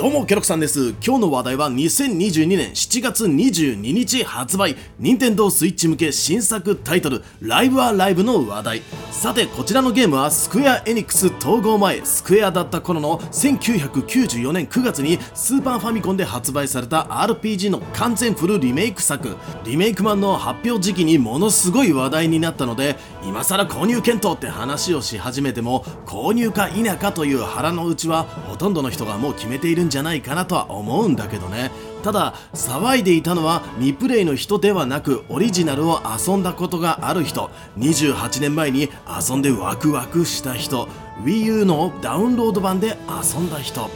どうもケロクさんです。今日の話題は2022年7月22日発売。任天堂 switch 向け新作タイトルライブはライブの話題。さてこちらのゲームはスクエアエニックス統合前スクエアだった頃の1994年9月にスーパーファミコンで発売された RPG の完全フルリメイク作。リメイク版の発表時期にものすごい話題になったので今更購入検討って話をし始めても購入か否かという腹の内はほとんどの人がもう決めているんじゃないかなとは思うんだけどね。ただ騒いでいたのは未プレイの人ではなくオリジナルを遊んだことがある人。28年前に遊んでワクワクした人。WiiU のダウンロード版で遊んだ人。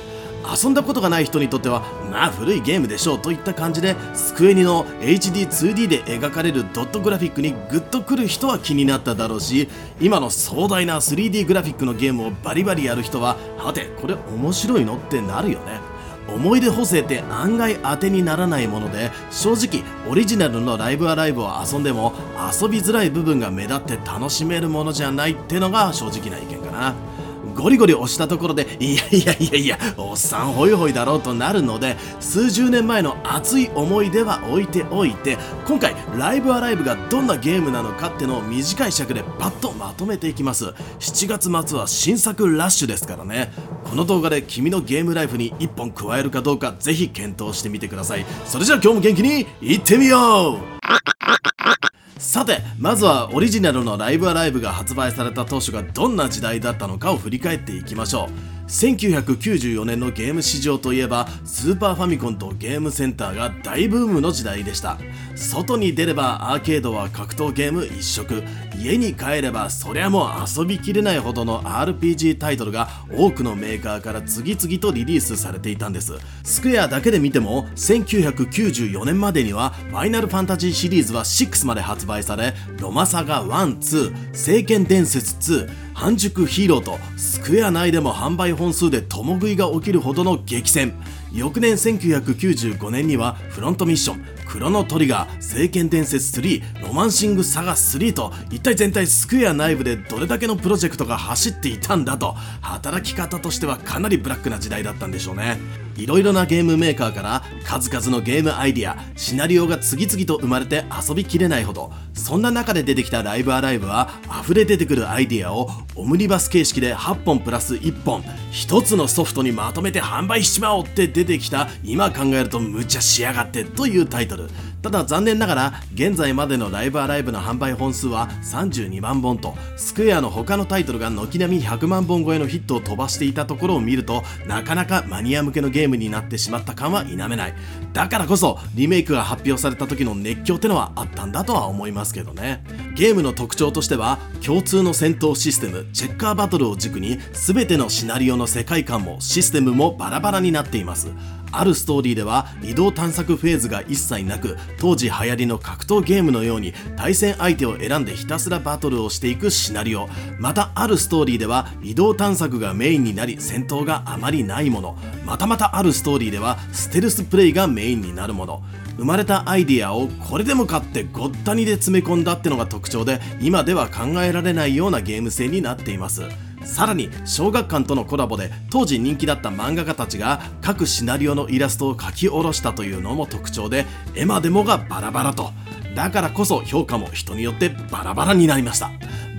遊んだことがない人にとってはまあ古いゲームでしょうといった感じでスクエニの HD2D で描かれるドットグラフィックにグッとくる人は気になっただろうし今の壮大な 3D グラフィックのゲームをバリバリやる人ははてこれ面白いの？ってなるよね。思い出補正って案外当てにならないもので正直オリジナルのライブアライブを遊んでも遊びづらい部分が目立って楽しめるものじゃないってのが正直な意見かな。ゴリゴリ押したところでいやいやいやいやおっさんホイホイだろうとなるので数十年前の熱い思い出は置いておいて今回ライブアライブがどんなゲームなのかってのを短い尺でパッとまとめていきます。7月末は新作ラッシュですからね。この動画で君のゲームライフに1本加えるかどうかぜひ検討してみてください。それじゃあ今日も元気にいってみよう!さてまずはオリジナルのライブアライブが発売された当初がどんな時代だったのかを振り返っていきましょう。1994年のゲーム市場といえばスーパーファミコンとゲームセンターが大ブームの時代でした。外に出ればアーケードは格闘ゲーム一色。家に帰ればそりゃもう遊びきれないほどの RPG タイトルが多くのメーカーから次々とリリースされていたんです。スクエアだけで見ても1994年までにはファイナルファンタジーシリーズは6まで発売されロマサガ12聖剣伝説2半熟ヒーローとスクエア内でも販売本数で共食いが起きるほどの激戦。翌年1995年にはフロントミッションクロノトリガー聖剣伝説3ロマンシングサガ3と一体全体スクエア内部でどれだけのプロジェクトが走っていたんだと働き方としてはかなりブラックな時代だったんでしょうね。いろいろなゲームメーカーから数々のゲームアイディアシナリオが次々と生まれて遊びきれないほどそんな中で出てきたライブアライブは溢れ出てくるアイディアをオムニバス形式で8本プラス1本1つのソフトにまとめて販売しちまおうって出てきた今考えると無茶しやがってというタイトル。ただ残念ながら現在までのライブアライブの販売本数は32万本とスクエアの他のタイトルが軒並み100万本超えのヒットを飛ばしていたところを見るとなかなかマニア向けのゲームになってしまった感は否めない。だからこそリメイクが発表された時の熱狂ってのはあったんだとは思いますけどね。ゲームの特徴としては共通の戦闘システムチェッカーバトルを軸に全てのシナリオの世界観もシステムもバラバラになっています。あるストーリーでは移動探索フェーズが一切なく当時流行りの格闘ゲームのように対戦相手を選んでひたすらバトルをしていくシナリオ。またあるストーリーでは移動探索がメインになり戦闘があまりないもの。またまたあるストーリーではステルスプレイがメインになるもの。生まれたアイディアをこれでもかってごったにで詰め込んだってのが特徴で今では考えられないようなゲーム性になっています。さらに小学館とのコラボで当時人気だった漫画家たちが各シナリオのイラストを描き下ろしたというのも特徴で絵までもがバラバラと。だからこそ評価も人によってバラバラになりました。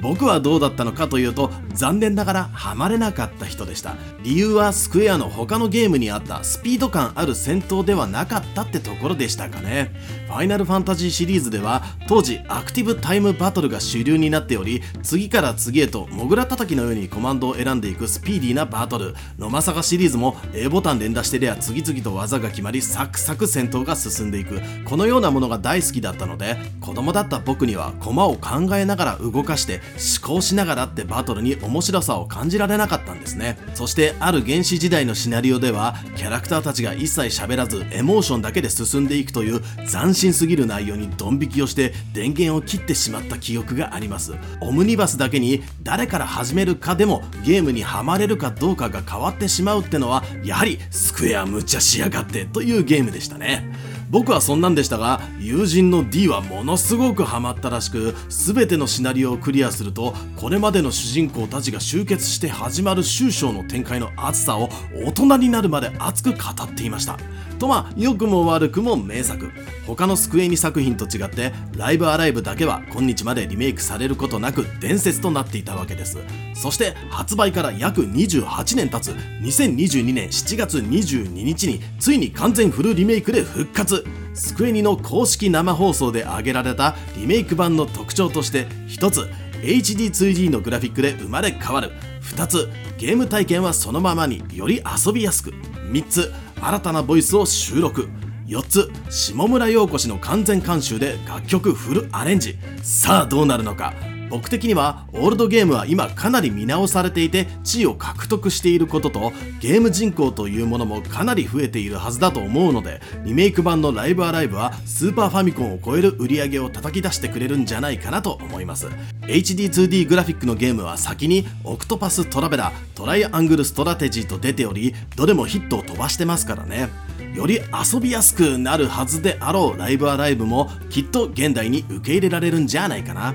僕はどうだったのかというと残念ながらハマれなかった人でした。理由はスクエアの他のゲームにあったスピード感ある戦闘ではなかったってところでしたかね。ファイナルファンタジーシリーズでは当時アクティブタイムバトルが主流になっており次から次へとモグラ叩きのようにコマンドを選んでいくスピーディーなバトル。ノマサガシリーズも A ボタン連打してりゃ次々と技が決まりサクサク戦闘が進んでいく。このようなものが大好きだったので子供だった僕には駒を考えながら動かして思考しながらってバトルに面白さを感じられなかったんですね。そしてある原始時代のシナリオではキャラクターたちが一切喋らずエモーションだけで進んでいくという斬新すぎる内容にドン引きをして電源を切ってしまった記憶があります。オムニバスだけに誰から始めるかでもゲームにはまれるかどうかが変わってしまうってのはやはりスクエア無茶しやがってというゲームでしたね。僕はそんなんでしたが友人の D はものすごくハマったらしく全てのシナリオをクリアするとこれまでの主人公たちが集結して始まる終章の展開の熱さを大人になるまで熱く語っていました。とまあ良くも悪くも名作。他のスクエニ作品と違ってライブアライブだけは今日までリメイクされることなく伝説となっていたわけです。そして発売から約28年経つ。2022年7月22日についに完全フルリメイクで復活。スクエニの公式生放送で挙げられたリメイク版の特徴として1つ HD2D のグラフィックで生まれ変わる。2つゲーム体験はそのままにより遊びやすく。3つ新たなボイスを収録。4つ下村陽子氏の完全監修で楽曲フルアレンジ。さあどうなるのか。僕的にはオールドゲームは今かなり見直されていて地位を獲得していることとゲーム人口というものもかなり増えているはずだと思うのでリメイク版のライブアライブはスーパーファミコンを超える売り上げを叩き出してくれるんじゃないかなと思います。HD2D グラフィックのゲームは先にオクトパストラベラートライアングルストラテジーと出ておりどれもヒットを飛ばしてますからね。より遊びやすくなるはずであろうライブアライブもきっと現代に受け入れられるんじゃないかな。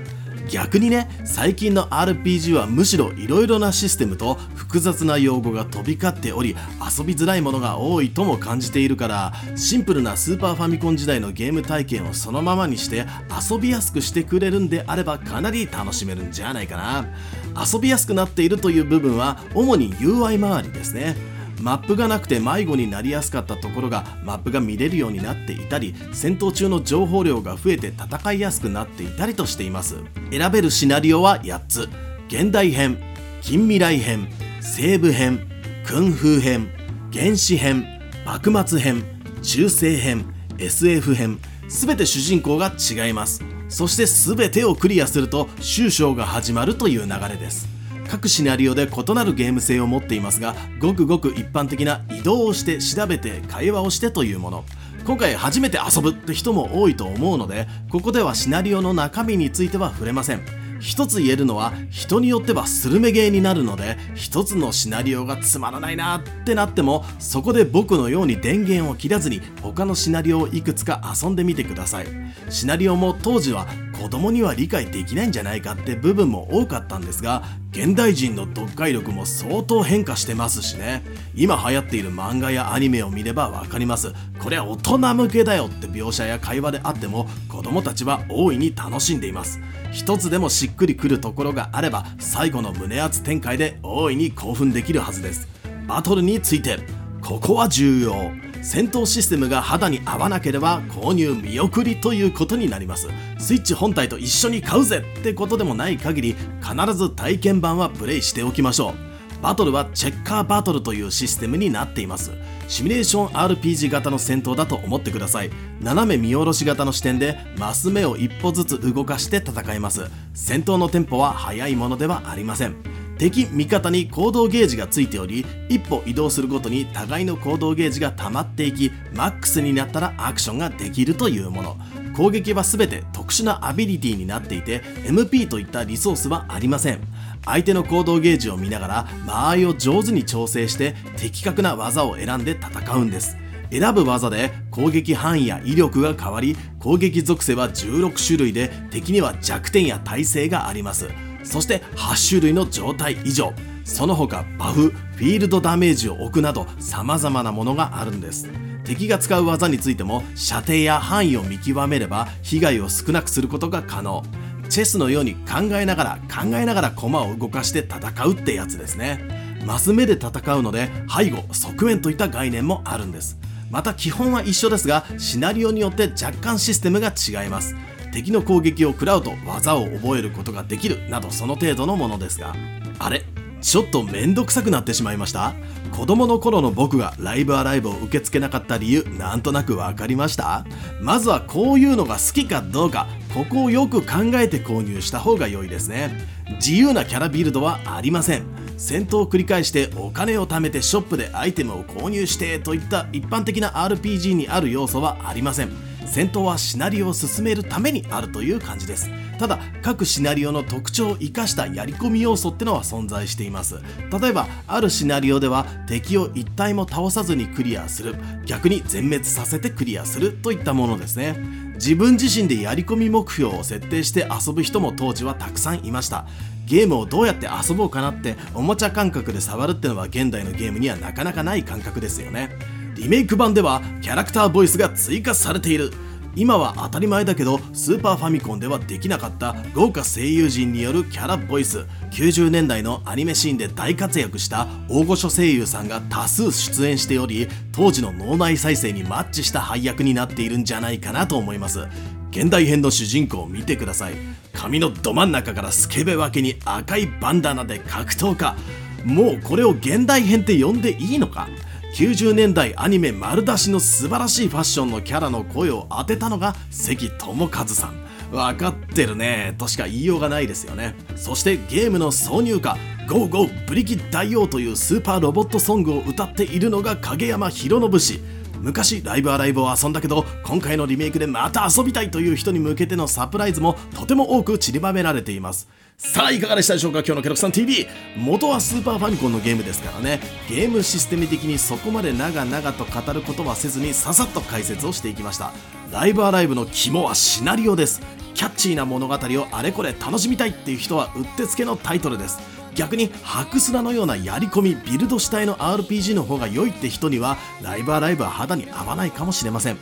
逆にね最近の RPG はむしろ色々なシステムと複雑な用語が飛び交っており遊びづらいものが多いとも感じているからシンプルなスーパーファミコン時代のゲーム体験をそのままにして遊びやすくしてくれるんであればかなり楽しめるんじゃないかな。遊びやすくなっているという部分は主に UI 周りですね。マップがなくて迷子になりやすかったところがマップが見れるようになっていたり戦闘中の情報量が増えて戦いやすくなっていたりとしています。選べるシナリオは8つ。現代編近未来編西部編訓風編原始編幕末編中世編 SF 編全て主人公が違います。そして全てをクリアすると終章が始まるという流れです。各シナリオで異なるゲーム性を持っていますがごくごく一般的な移動をして調べて会話をしてというもの。今回初めて遊ぶって人も多いと思うのでここではシナリオの中身については触れません。一つ言えるのは人によってはスルメゲーになるので一つのシナリオがつまらないなってなってもそこで僕のように電源を切らずに他のシナリオをいくつか遊んでみてください。シナリオも当時は子供には理解できないんじゃないかって部分も多かったんですが現代人の読解力も相当変化してますしね。今流行っている漫画やアニメを見ればわかります。これは大人向けだよって描写や会話であっても子供たちは大いに楽しんでいます。一つでもしっくりくるところがあれば最後の胸熱展開で大いに興奮できるはずです。バトルについてここは重要。戦闘システムが肌に合わなければ購入見送りということになります。スイッチ本体と一緒に買うぜってことでもない限り必ず体験版はプレイしておきましょう。バトルはチェッカーバトルというシステムになっています。シミュレーション RPG 型の戦闘だと思ってください。斜め見下ろし型の視点でマス目を一歩ずつ動かして戦います。戦闘のテンポは速いものではありません。敵味方に行動ゲージがついており一歩移動するごとに互いの行動ゲージが溜まっていきマックスになったらアクションができるというもの。攻撃は全て特殊なアビリティになっていて MP といったリソースはありません。相手の行動ゲージを見ながら間合いを上手に調整して的確な技を選んで戦うんです。選ぶ技で攻撃範囲や威力が変わり攻撃属性は16種類で敵には弱点や耐性があります。そして8種類の状態以上。その他バフフィールドダメージを置くなど様々なものがあるんです。敵が使う技についても射程や範囲を見極めれば被害を少なくすることが可能。チェスのように考えながら考えながら駒を動かして戦うってやつですね。マス目で戦うので背後側面といった概念もあるんです。また基本は一緒ですがシナリオによって若干システムが違います。敵の攻撃を食らうと技を覚えることができるなどその程度のものですがあれちょっとめんどくさくなってしまいました？子供の頃の僕がライブアライブを受け付けなかった理由なんとなく分かりました？まずはこういうのが好きかどうかここをよく考えて購入した方が良いですね。自由なキャラビルドはありません。戦闘を繰り返してお金を貯めてショップでアイテムを購入してといった一般的な RPG にある要素はありません。戦闘はシナリオを進めるためにあるという感じです。ただ各シナリオの特徴を生かしたやり込み要素ってのは存在しています。例えばあるシナリオでは敵を一体も倒さずにクリアする。逆に全滅させてクリアする。といったものですね。自分自身でやり込み目標を設定して遊ぶ人も当時はたくさんいました。ゲームをどうやって遊ぼうかなっておもちゃ感覚で触るってのは現代のゲームにはなかなかない感覚ですよね。リメイク版ではキャラクターボイスが追加されている。今は当たり前だけどスーパーファミコンではできなかった豪華声優陣によるキャラボイス。90年代のアニメシーンで大活躍した大御所声優さんが多数出演しており当時の脳内再生にマッチした配役になっているんじゃないかなと思います。現代編の主人公を見てください。髪のど真ん中からスケベ分けに赤いバンダナで格闘家。もうこれを現代編って呼んでいいのか？90年代アニメ丸出しの素晴らしいファッションのキャラの声を当てたのが関智和さん分かってるねとしか言いようがないですよねそしてゲームの挿入歌「GO!GO! ブリキ大王」というスーパーロボットソングを歌っているのが影山博信氏昔ライブアライブを遊んだけど今回のリメイクでまた遊びたいという人に向けてのサプライズもとても多く散りばめられていますさあいかがでしたでしょうか？今日のケロクさん TV 元はスーパーファミコンのゲームですからね。ゲームシステム的にそこまで長々と語ることはせずにささっと解説をしていきました。ライブアライブの肝はシナリオです。キャッチーな物語をあれこれ楽しみたいっていう人はうってつけのタイトルです。逆に白砂のようなやり込みビルド主体の RPG の方が良いって人にはライブアライブは肌に合わないかもしれません。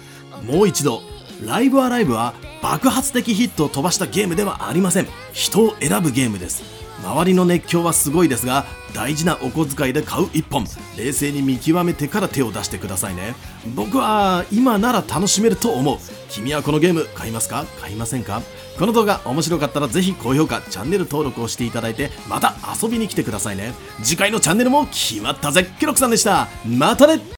もう一度ライブアライブは爆発的ヒットを飛ばしたゲームではありません。人を選ぶゲームです。周りの熱狂はすごいですが大事なお小遣いで買う一本。冷静に見極めてから手を出してくださいね。僕は今なら楽しめると思う。君はこのゲーム買いますか？買いませんか？この動画面白かったらぜひ高評価チャンネル登録をしていただいてまた遊びに来てくださいね。次回のチャンネルも決まったぜ。ケロクさんでした。またね。